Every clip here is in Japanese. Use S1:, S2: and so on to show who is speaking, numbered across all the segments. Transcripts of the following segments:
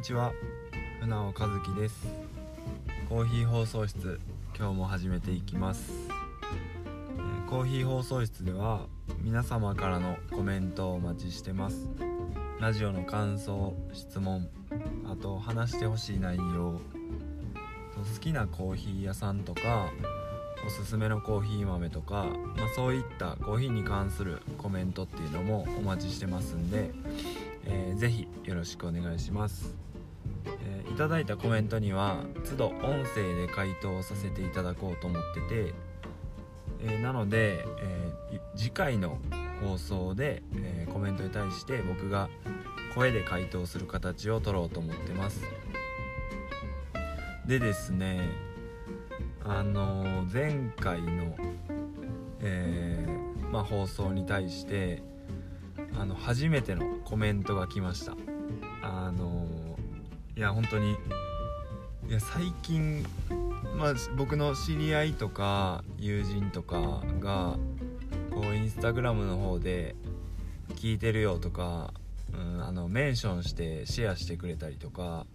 S1: にちは。船尾和樹です。コーヒー放送室今日も始めていきます、コーヒー放送室では皆様からのコメントをお待ちしてます。ラジオの感想質問あと話してほしい内容好きなコーヒー屋さんとかおすすめのコーヒー豆とか、まあ、そういったコーヒーに関するコメントっていうのもお待ちしてますんで、えーぜひよろしくお願いします、えーいただいたコメントには都度音声で回答させていただこうと思ってて、えーなので、えー次回の放送で、えコメントに対して僕が声で回答する形を取ろうと思ってます。でですねあの前回の、えまあ、放送に対してあの初めてのコメントが来ました。あのいや本当に。いや最近、まあ、僕の知り合いとか友人とかがこうインスタグラムの方で聞いてるよとか、うん、あのメンションしてシェアしてくれたりとか。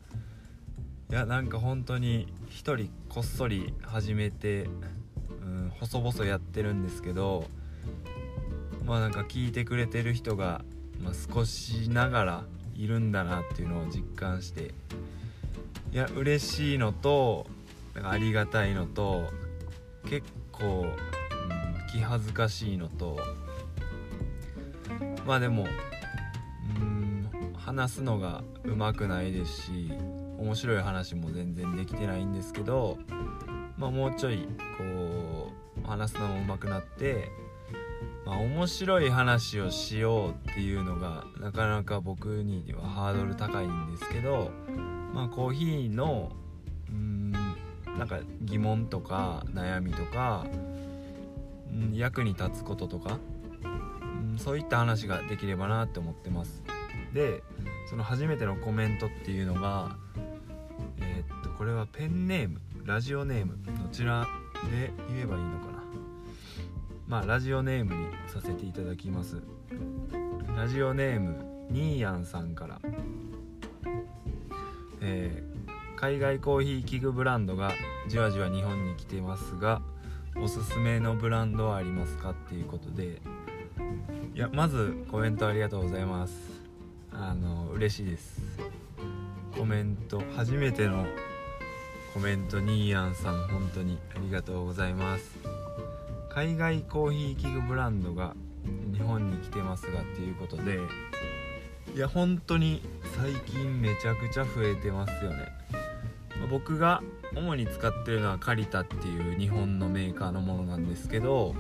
S1: いやなんか本当に一人こっそり始めて、うん、細々やってるんですけどまあなんか聞いてくれてる人が、まあ、少しながらいるんだなっていうのを実感していや嬉しいのとなんかありがたいのと結構、うん、気恥ずかしいのとまあでもうん話すのがうまくないですし面白い話も全然できてないんですけど、まあ、もうちょいこう話すのも上手くなって、まあ、面白い話をしようっていうのがなかなか僕にはハードル高いんですけど、まあ、コーヒーのうんなんか疑問とか悩みとかうん役に立つこととかうんそういった話ができればなって思ってます。でその初めてのコメントっていうのがえーっとこれはペンネームラジオネームどちらで言えばいいのかな？まあラジオネームにさせていただきます。ラジオネームニーヤンさんから。えー海外コーヒー器具ブランドがじわじわ日本に来てますがおすすめのブランドはありますかっていうことで。いやまずコメントありがとうございます。あの嬉しいです。コメント初めてのコメントニーヤンさん本当にありがとうございます。海外コーヒー器具ブランドが日本に来てますがっていうことでいや本当に最近めちゃくちゃ増えてますよね。僕が主に使ってるのはカリタっていう日本のメーカーのものなんですけど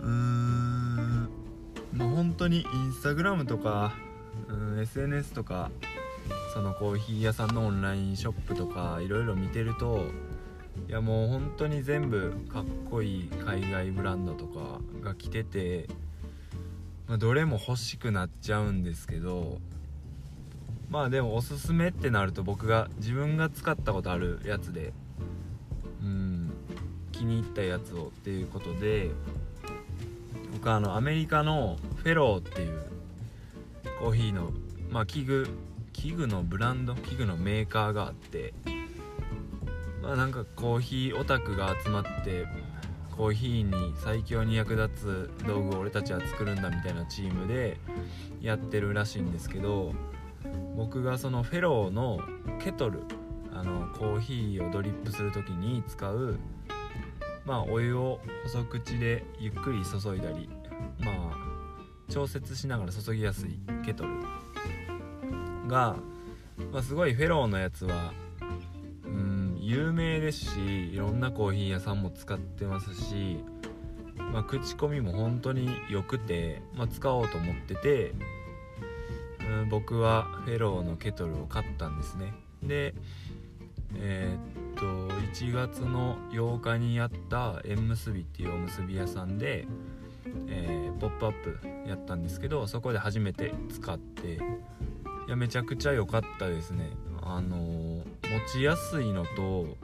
S1: うーんまあ本当にインスタグラムとかうん SNS とかそのコーヒー屋さんのオンラインショップとかいろいろ見てるといやもう本当に全部かっこいい海外ブランドとかが来てて、まあ、どれも欲しくなっちゃうんですけどまあでもおすすめってなると僕が自分が使ったことあるやつでうん気に入ったやつをっていうことで僕あのアメリカのフェローっていうコーヒーのまあ器具器具のブランド器具のメーカーがあってまあなんかコーヒーオタクが集まってコーヒーに最強に役立つ道具を俺たちは作るんだみたいなチームでやってるらしいんですけど僕がそのフェローのケトルあのコーヒーをドリップする時に使うまあお湯を細口でゆっくり注いだりまあ調節しながら注ぎやすいケトルが、まあ、すごいフェローのやつは有名ですしいろんなコーヒー屋さんも使ってますし、まあ、口コミも本当に良くて、まあ、使おうと思っててうん僕はフェローのケトルを買ったんですね。でえーっと1月の8日にやった縁結びっていうおむすび屋さんで、えーポップアップやったんですけどそこで初めて使っていやめちゃくちゃ良かったですね。あの持ちやすいのと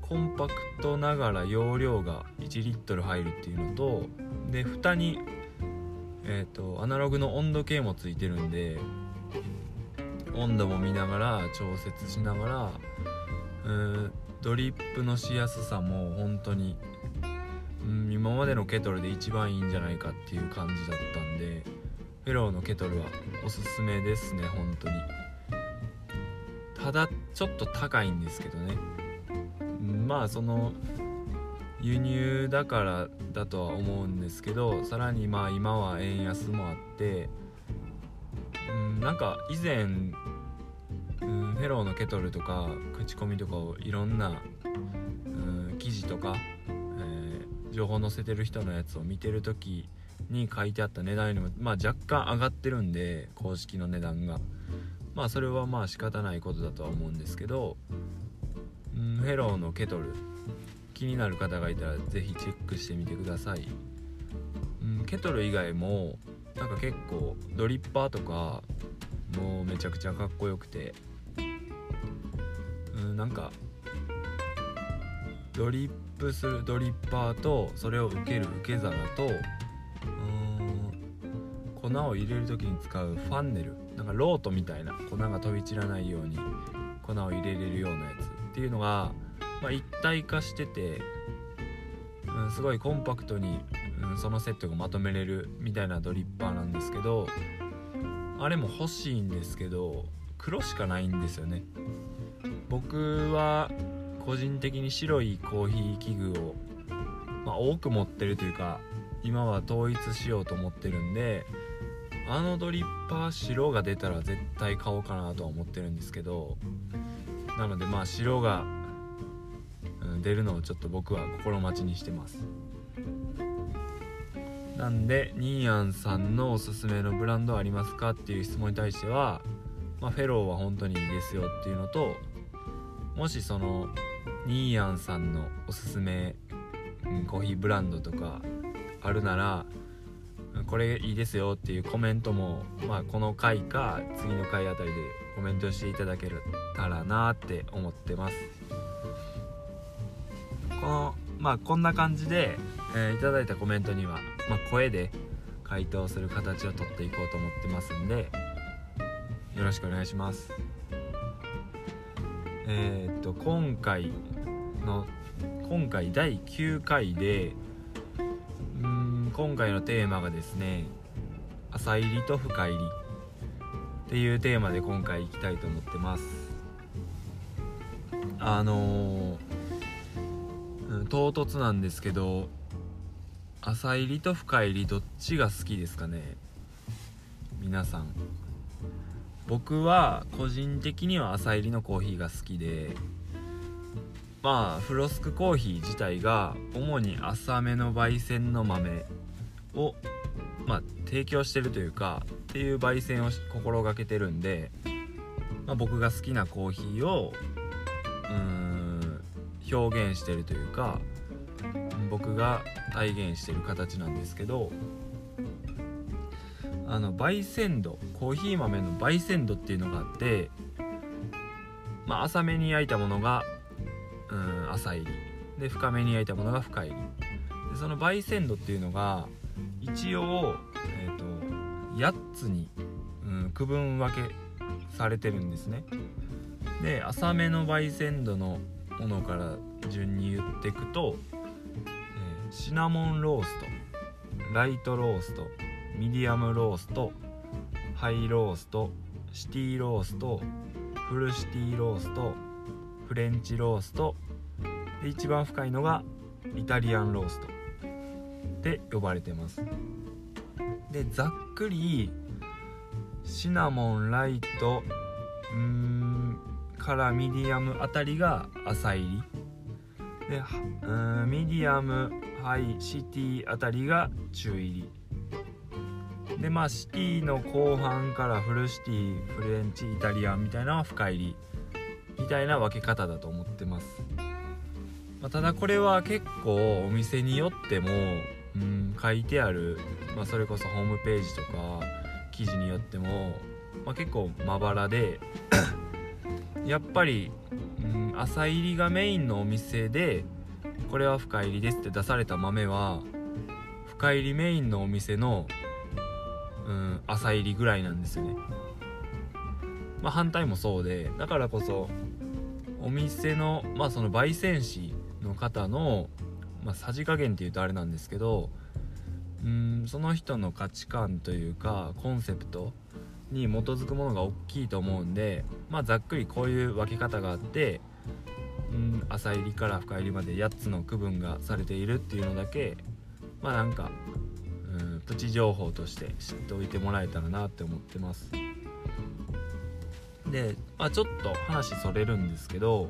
S1: コンパクトながら容量が1リットル入るっていうのとで蓋にえー、とアナログの温度計もついてるんで温度も見ながら調節しながらうんドリップのしやすさも本当にうん今までのケトルで一番いいんじゃないかっていう感じだったんでフェローのケトルはおすすめですね本当に。ただちょっと高いんですけどね。まあその輸入だからだとは思うんですけどさらにまあ今は円安もあってうんなんか以前、うん、フェローのケトルとか口コミとかをいろんな、うん、記事とか、えー、情報載せてる人のやつを見てる時に書いてあった値段よりも、まあ、若干上がってるんで公式の値段が。まあそれはまあ仕方ないことだとは思うんですけど、うん、フェローのケトル気になる方がいたら是非チェックしてみてください、うん、ケトル以外もなんか結構ドリッパーとかもうめちゃくちゃかっこよくてうんなんかドリップするドリッパーとそれを受ける受け皿とうん粉を入れる時に使うファンネル。なんかロートみたいな粉が飛び散らないように粉を入れれるようなやつっていうのがまあ、一体化してて、うん、すごいコンパクトに、うん、そのセットがまとめれるみたいなドリッパーなんですけどあれも欲しいんですけど黒しかないんですよね。僕は個人的に白いコーヒー器具を、まあ、多く持ってるというか今は統一しようと思ってるんであのドリッパー白が出たら絶対買おうかなとは思ってるんですけどなのでまあ白が出るのをちょっと僕は心待ちにしてます。なんでニーアンさんのおすすめのブランドありますかっていう質問に対しては、まあ、フェローは本当にいいですよっていうのともしそのニーアンさんのおすすめ、うん、コーヒーブランドとかあるならこれいいですよっていうコメントも、まあ、この回か次の回あたりでコメントしていただけたらなって思ってます。このまあこんな感じで、えー、いただいたコメントには、まあ、声で回答する形をとっていこうと思ってますんでよろしくお願いします。えー、っと今回の今回第9回で今回のテーマがですね浅入りと深入りっていうテーマで今回いきたいと思ってます。あのー唐突なんですけど浅入りと深入りどっちが好きですかね？皆さん。僕は個人的には浅入りのコーヒーが好きでまあフロスクコーヒー自体が主に浅めの焙煎の豆をまあ提供してるというかっていう焙煎を心がけてるんで、まあ、僕が好きなコーヒーをうん表現してるというか僕が体現してる形なんですけどあの焙煎度コーヒー豆の焙煎度っていうのがあってまあ浅めに焼いたものがうん浅入りで深めに焼いたものが深入りでその焙煎度っていうのが一応、えーと、8つに、うん、区分分けされてるんですね。で浅めの焙煎度のものから順に言っていくと、えー、シナモンローストライトローストミディアムローストハイローストシティローストフルシティローストフレンチロースト。で一番深いのがイタリアンロースト。で呼ばれてます。でざっくりシナモンライトんからミディアムあたりが浅煎り。でミディアムハイシティあたりが中入り。でまあシティの後半からフルシティフレンチイタリアンみたいなのは深煎り。みたいな分け方だと思ってます、まあ、ただこれは結構お店によっても、うん、書いてある、まあ、それこそホームページとか記事によっても、まあ、結構まばらで やっぱり、うん、朝入りがメインのお店でこれは深入りですって出された豆は深入りメインのお店の、うん、朝入りぐらいなんですよね。まあ、反対もそうでだからこそお店のまあその焙煎士の方の、まあ、さじ加減っていうとあれなんですけどうんその人の価値観というかコンセプトに基づくものが大きいと思うんでまあざっくりこういう分け方があってうん浅入りから深入りまで8つの区分がされているっていうのだけまあなんかうんプチ情報として知っておいてもらえたらなって思ってます。で、まあ、ちょっと話それるんですけど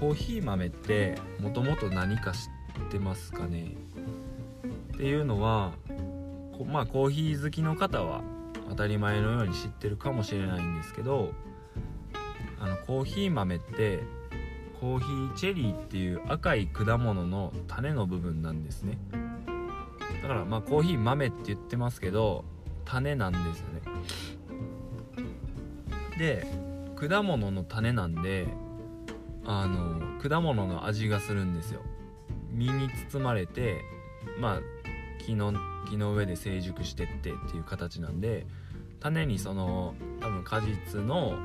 S1: コーヒー豆ってもともと何か知ってますかね？っていうのはまあコーヒー好きの方は当たり前のように知ってるかもしれないんですけどあのコーヒー豆ってコーヒーチェリーっていう赤い果物の種の部分なんですね。だからまあコーヒー豆って言ってますけど種なんですよね。で果物の種なんであの果物の味がするんですよ。実に包まれてまあ木の木の上で成熟してってっていう形なんで種にその多分果実の、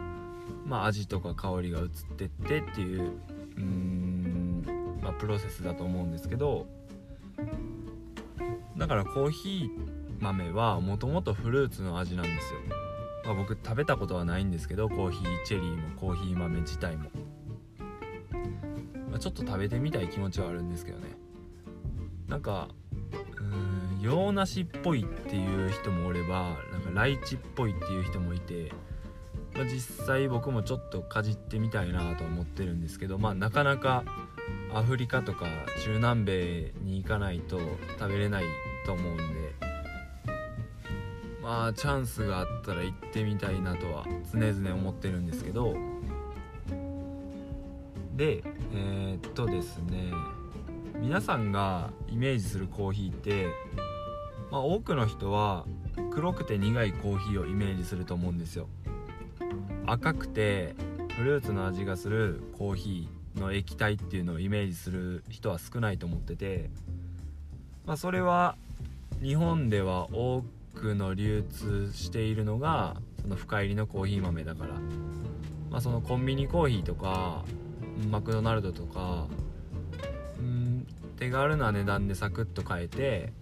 S1: まあ、味とか香りが移ってってっていううーん、まあ、プロセスだと思うんですけどだからコーヒー豆はもともとフルーツの味なんですよ、まあ、僕食べたことはないんですけどコーヒーチェリーもコーヒー豆自体も、まあ、ちょっと食べてみたい気持ちはあるんですけどね。なんかうん洋梨っぽいっていう人もおればなんかライチっぽいっていう人もいて、まあ、実際僕もちょっとかじってみたいなと思ってるんですけどまあなかなかアフリカとか中南米に行かないと食べれないと思うんでまあチャンスがあったら行ってみたいなとは常々思ってるんですけどでえー、っとですね皆さんがイメージするコーヒーって、まあ、多くの人は黒くて苦いコーヒーをイメージすると思うんですよ。赤くてフルーツの味がするコーヒーの液体っていうのをイメージする人は少ないと思ってて、まあ、それは日本では多くの流通しているのがその深入りのコーヒー豆だから、まあ、そのコンビニコーヒーとかマクドナルドとかうん手軽な値段でサクッと買えて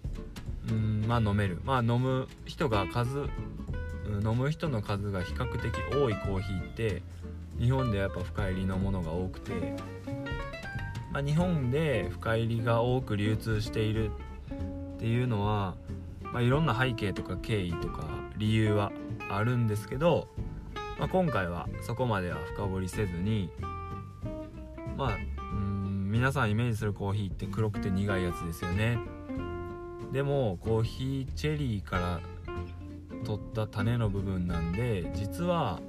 S1: うんまあ飲める。まあ飲む人が数飲む人の数が比較的多いコーヒーって日本ではやっぱ深入りのものが多くて、まあ、日本で深入りが多く流通しているっていうのは、まあ、いろんな背景とか経緯とか理由はあるんですけど、まあ、今回はそこまでは深掘りせずにまあうん皆さんイメージするコーヒーって黒くて苦いやつですよね。でもコーヒーチェリーから取った種の部分なんで実は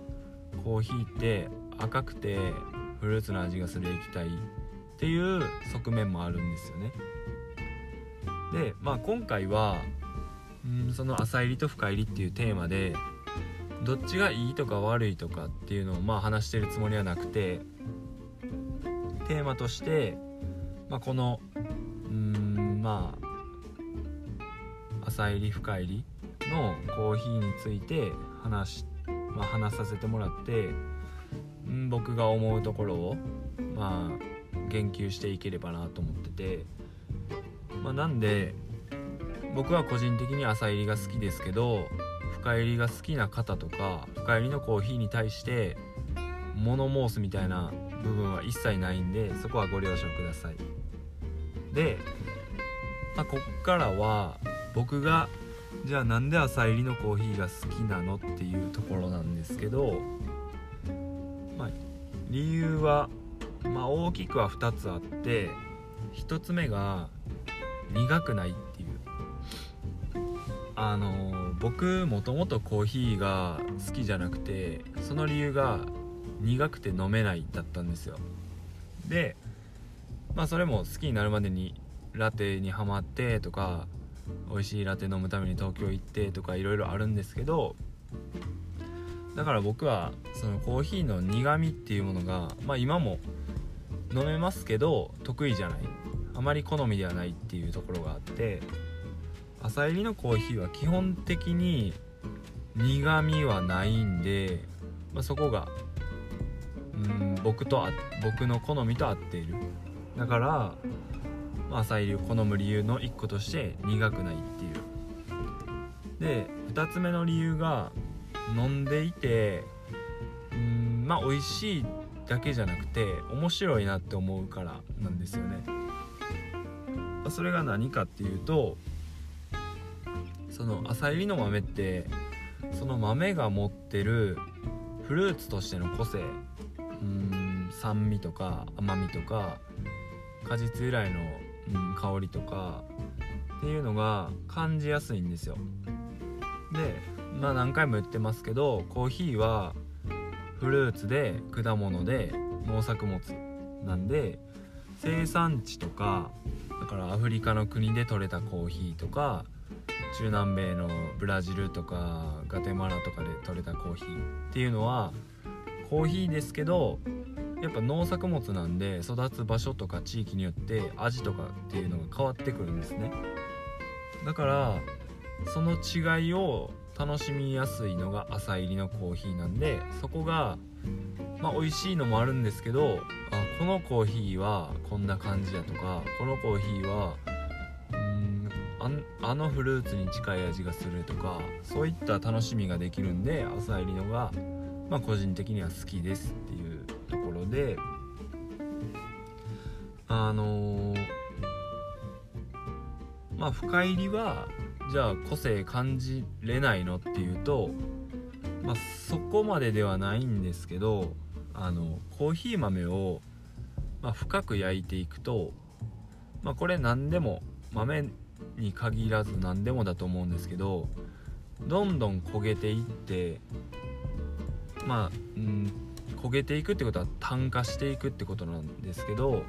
S1: コーヒーって赤くてフルーツの味がする液体っていう側面もあるんですよね。でまあ今回はうんその浅入りと深入りっていうテーマでどっちがいいとか悪いとかっていうのをまあ話してるつもりはなくてテーマとして、まあ、このうんまあ浅入り深入りのコーヒーについて話し、まあ、話させてもらってん僕が思うところをまあ言及していければなと思ってて、まあ、なんで僕は個人的に浅入りが好きですけど深入りが好きな方とか深入りのコーヒーに対して物申すみたいな部分は一切ないんでそこはご了承ください。で、まあ、こっからは僕がじゃあなんで朝入りのコーヒーが好きなのっていうところなんですけど、まあ、理由は、まあ、大きくは2つあって1つ目が苦くないっていう。あの僕もともとコーヒーが好きじゃなくてその理由が苦くて飲めないだったんですよ。でまあそれも好きになるまでにラテにはまってとか美味しいラテ飲むために東京行ってとかいろいろあるんですけどだから僕はそのコーヒーの苦味っていうものがまあ今も飲めますけど得意じゃない。あまり好みではないっていうところがあって朝入りのコーヒーは基本的に苦味はないんでまあ、そこがうん僕とあ僕の好みと合っている。だから、まあ、浅入りを好む理由の一個として苦くないっていう。で2つ目の理由が飲んでいてうんまあ美味しいだけじゃなくて面白いなって思うからなんですよね。それが何かっていうとその浅入りの豆ってその豆が持ってるフルーツとしての個性うん酸味とか甘みとか果実由来の、うん、香りとかっていうのが感じやすいんですよ。でまあ何回も言ってますけどコーヒーはフルーツで果物で農作物なんで生産地とかだからアフリカの国で採れたコーヒーとか中南米のブラジルとかガテマラとかで採れたコーヒーっていうのはコーヒーですけどやっぱ農作物なんで育つ場所とか地域によって味とかっていうのが変わってくるんですね。だからその違いを楽しみやすいのが朝入りのコーヒーなんでそこがまあ美味しいのもあるんですけどあこのコーヒーはこんな感じやとかこのコーヒーはうんあのフルーツに近い味がするとかそういった楽しみができるんで朝入りのが、まあ、個人的には好きですっていうところであのー、まあ深入りはじゃあ個性感じれないのっていうと、まあ、そこまでではないんですけどあのコーヒー豆を、まあ、深く焼いていくと、まあ、これ何でも豆に限らず何でもだと思うんですけどどんどん焦げていってまあ、うん、焦げていくってことは炭化していくってことなんですけど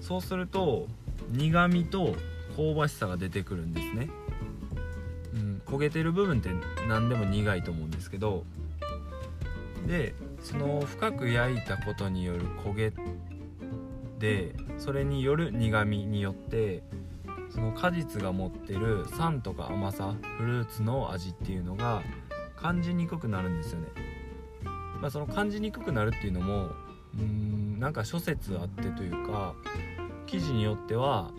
S1: そうすると苦みと香ばしさが出てくるんですね。うん、焦げてる部分って何でも苦いと思うんですけどでその深く焼いたことによる焦げでそれによる苦みによってその果実が持ってる酸とか甘さフルーツの味っていうのが感じにくくなるんですよね。まあ、その感じにくくなるっていうのもうんなんか諸説あってというか生地によっては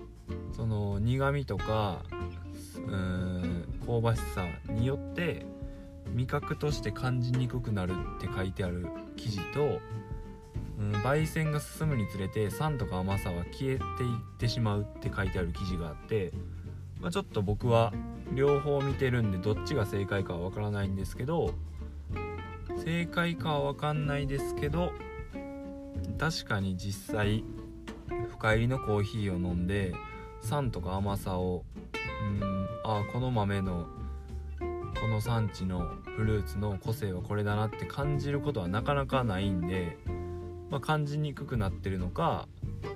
S1: その苦みとかうん香ばしさによって味覚として感じにくくなるって書いてある生地と、うん、焙煎が進むにつれて酸とか甘さは消えていってしまうって書いてある生地があって、まあ、ちょっと僕は両方見てるんでどっちが正解かはわからないんですけど正解かはわかんないですけど確かに実際深入りのコーヒーを飲んで酸とか甘さをうんあこの豆のこの産地のフルーツの個性はこれだなって感じることはなかなかないんで、まあ、感じにくくなってるのか、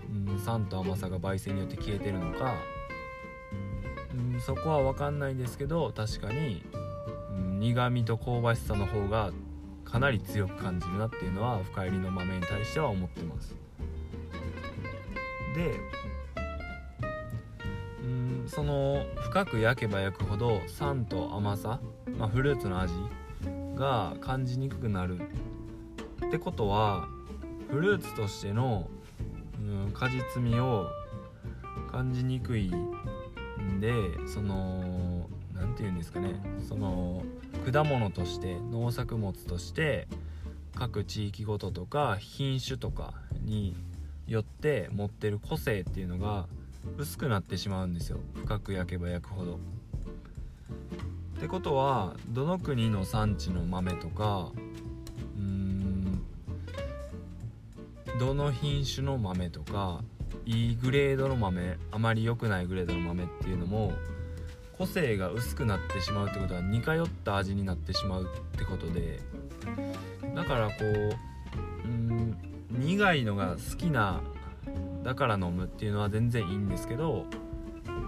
S1: うん、酸と甘さが焙煎によって消えてるのか、うん、そこは分かんないんですけど確かに、うん、苦みと香ばしさの方がかなり強く感じるなっていうのは深入りの豆に対しては思ってます。でんその深く焼けば焼くほど酸と甘さ、まあ、フルーツの味が感じにくくなるってことはフルーツとしての、うん、果実味を感じにくいんでその何て言うんですかねその果物として農作物として各地域ごととか品種とかによって持ってる個性っていうのが薄くなってしまうんですよ深く焼けば焼くほど。ってことはどの国の産地の豆とかうんどの品種の豆とかいいグレードの豆あまり良くないグレードの豆っていうのも個性が薄くなってしまうってことは似通った味になってしまうってことでだからこううん苦いのが好きなだから飲むっていうのは全然いいんですけど、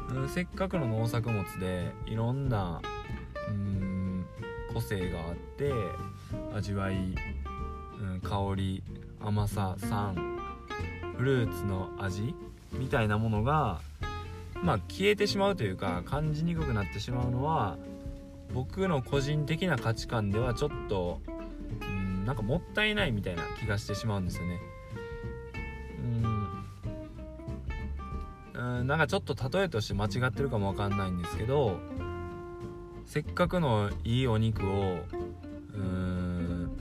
S1: うん、せっかくの農作物でいろんなうん個性があって味わい、うん、香り甘さ酸フルーツの味みたいなものがまあ消えてしまうというか感じにくくなってしまうのは僕の個人的な価値観ではちょっとうんなんかもったいないみたいな気がしてしまうんですよね。うん。なんかちょっと例えとして間違ってるかもわかんないんですけどせっかくのいいお肉をうん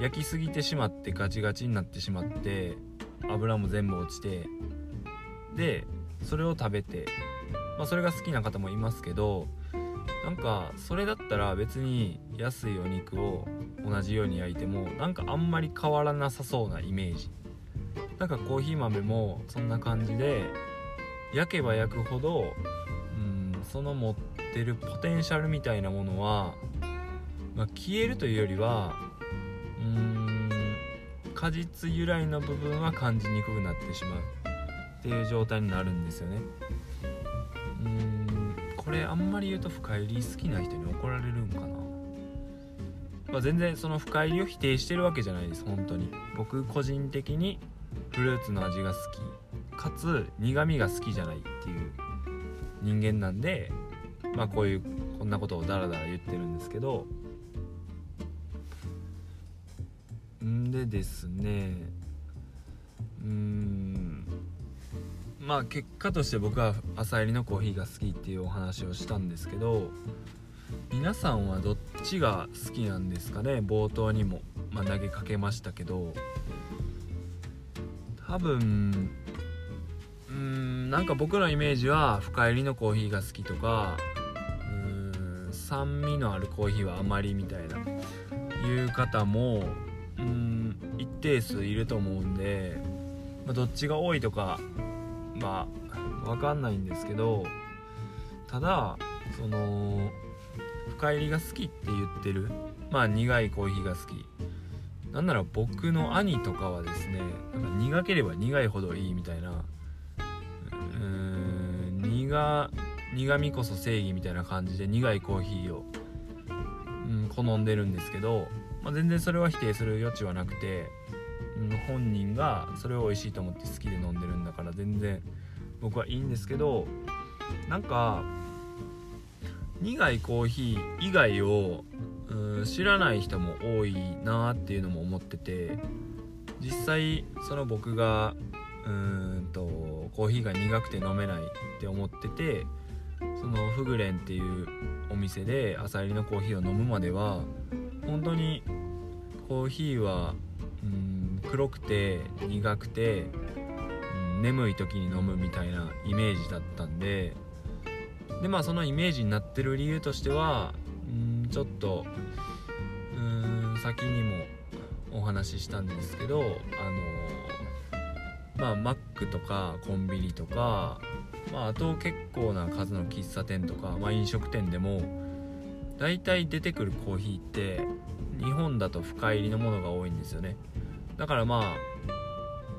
S1: 焼きすぎてしまってガチガチになってしまって油も全部落ちてでそれを食べて、まあ、それが好きな方もいますけどなんかそれだったら別に安いお肉を同じように焼いてもなんかあんまり変わらなさそうなイメージ。なんかコーヒー豆もそんな感じで焼けば焼くほどうんその持ってるポテンシャルみたいなものは、まあ、消えるというよりはうーん果実由来の部分は感じにくくなってしまう。っていう状態になるんですよね。うんこれあんまり言うと深入り好きな人に怒られるんかな、まあ、全然その深入りを否定してるわけじゃないです本当に。僕個人的にフルーツの味が好き。かつ苦味が好きじゃないっていう人間なんでまあこういうこんなことをダラダラ言ってるんですけど。んでですねうん。まあ結果として僕は朝入りのコーヒーが好きっていうお話をしたんですけど皆さんはどっちが好きなんですかね？冒頭にも、まあ、投げかけましたけど多分うーんなんか僕のイメージは深入りのコーヒーが好きとかうーん酸味のあるコーヒーはあまりみたいないう方もうん一定数いると思うんで、まあ、どっちが多いとかまあ分かんないんですけどただその深入りが好きって言ってるまあ苦いコーヒーが好き。なんなら僕の兄とかはですねなんか苦ければ苦いほどいいみたいなうーん苦苦味こそ正義みたいな感じで苦いコーヒーを、うん、好んでるんですけど、まあ、全然それは否定する余地はなくて、本人がそれを美味しいと思って好きで飲んでるんだから全然僕はいいんですけどなんか苦いコーヒー以外をうん知らない人も多いなっていうのも思ってて実際その僕がうーんとコーヒーが苦くて飲めないって思っててそのフグレンっていうお店で朝入りのコーヒーを飲むまでは本当にコーヒーはうん黒くて苦くて、うん、眠い時に飲むみたいなイメージだったんででまあそのイメージになってる理由としてはうんちょっとうん先にもお話ししたんですけどあのまあマックとかコンビニとか、まあ、あと結構な数の喫茶店とか、まあ、飲食店でも大体出てくるコーヒーって日本だと深入りのものが多いんですよね。だからまあ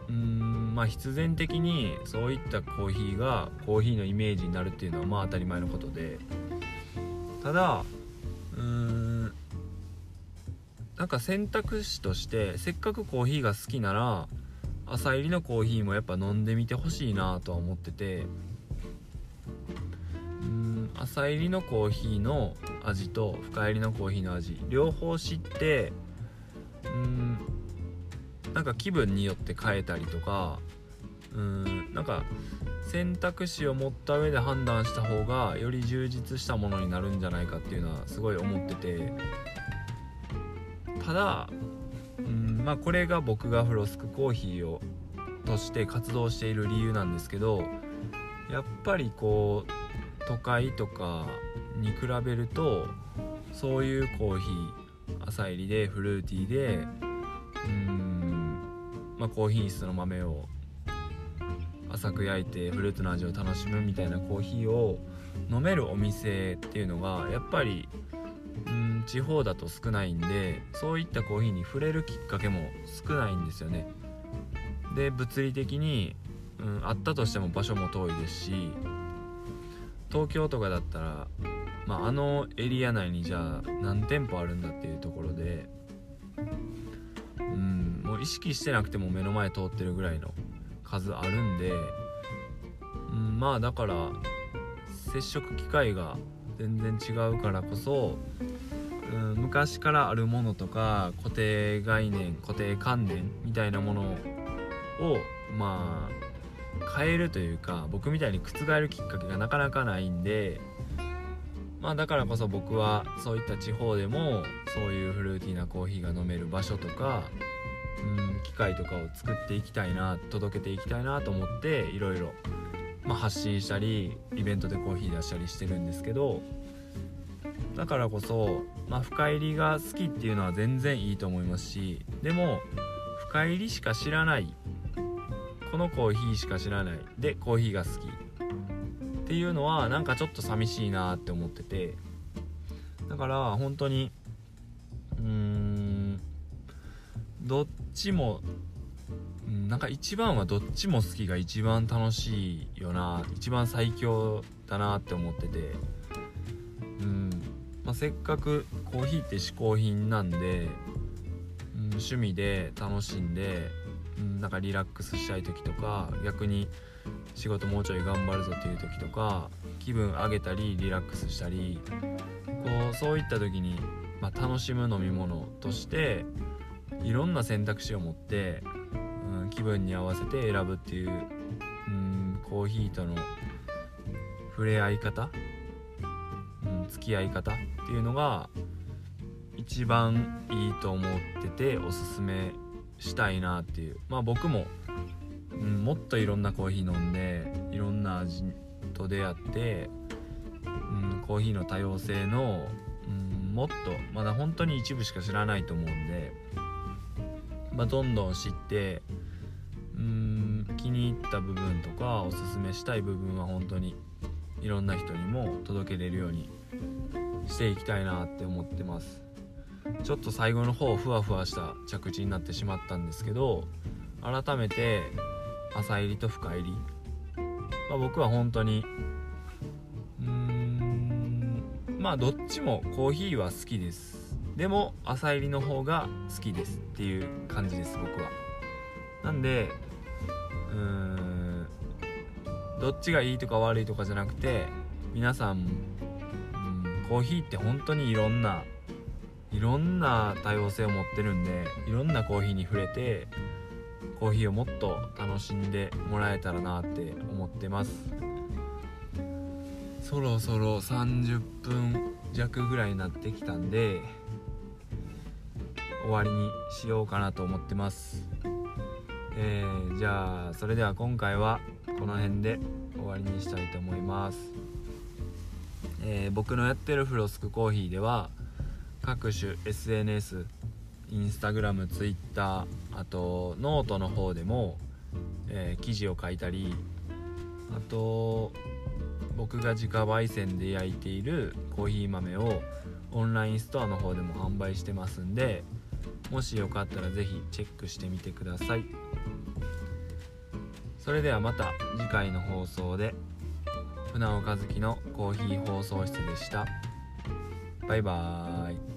S1: うんまあ必然的にそういったコーヒーがコーヒーのイメージになるっていうのはまあ当たり前のことで。ただうーんなんか選択肢としてせっかくコーヒーが好きなら朝入りのコーヒーもやっぱ飲んでみてほしいなとは思ってて。うん朝入りのコーヒーの味と深入りのコーヒーの味両方知ってうんなんか気分によって変えたりとかうんなんか選択肢を持った上で判断した方がより充実したものになるんじゃないかっていうのはすごい思っててただうんまあこれが僕がフロスクコーヒーをとして活動している理由なんですけどやっぱりこう都会とかに比べるとそういうコーヒー朝入りでフルーティーでまあコーヒー室の豆を浅く焼いてフルーツの味を楽しむみたいなコーヒーを飲めるお店っていうのがやっぱりうん地方だと少ないんでそういったコーヒーに触れるきっかけも少ないんですよね。で物理的に、うん、あったとしても場所も遠いですし東京とかだったら、まあ、あのエリア内にじゃあ何店舗あるんだっていうところで意識してなくても目の前通ってるぐらいの数あるんで、うん、まあだから接触機会が全然違うからこそうん昔からあるものとか固定概念固定観念みたいなものをまあ変えるというか僕みたいに覆るきっかけがなかなかないんでまあだからこそ僕はそういった地方でもそういうフルーティーなコーヒーが飲める場所とかうん機械とかを作っていきたいな届けていきたいなと思っていろいろ発信したりイベントでコーヒー出したりしてるんですけどだからこそ、まあ、深入りが好きっていうのは全然いいと思いますしでも深入りしか知らない。このコーヒーしか知らない。でコーヒーが好き。っていうのはなんかちょっと寂しいなって思ってて。だから本当にうーんどっちもなんか一番はどっちも好きが一番楽しいよな一番最強だなって思ってて。うんまあ、せっかくコーヒーって嗜好品なんで、うん、趣味で楽しんで、うん、なんかリラックスしたい時とか逆に仕事もうちょい頑張るぞっていう時とか気分上げたりリラックスしたりこうそういった時に、まあ、楽しむ飲み物としていろんな選択肢を持って、うん、気分に合わせて選ぶっていう、うん、コーヒーとの触れ合い方うん付き合い方っていうのが一番いいと思ってておすすめしたいなっていう。まあ僕も、うん、もっといろんなコーヒー飲んでいろんな味と出会って、うん、コーヒーの多様性の、うん、もっとまだ本当に一部しか知らないと思うんで、まあ、どんどん知ってうん気に入った部分とかおすすめしたい部分は本当にいろんな人にも届けれるようにしていきたいなって思ってます。ちょっと最後の方ふわふわした着地になってしまったんですけど改めて朝入りと深入り、まあ、僕は本当にうーんまあどっちもコーヒーは好きです。でも朝入りの方が好きですっていう感じです僕は。なんでうーんどっちがいいとか悪いとかじゃなくて皆さんうんコーヒーって本当にいろんないろんな多様性を持ってるんでいろんなコーヒーに触れてコーヒーをもっと楽しんでもらえたらなって思ってます。そろそろ30分。弱ぐらいになってきたんで終わりにしようかなと思ってます。えー、じゃあそれでは今回はこの辺で終わりにしたいと思います。えー、僕のやってるフロスクコーヒーでは各種 SNS インスタグラムツイッターあとノートの方でも、えー、記事を書いたりあと僕が自家焙煎で焼いているコーヒー豆をオンラインストアの方でも販売してますんでもしよかったら是非チェックしてみてください。それではまた次回の放送で船尾和樹のコーヒー放送室でした。バイバーイ。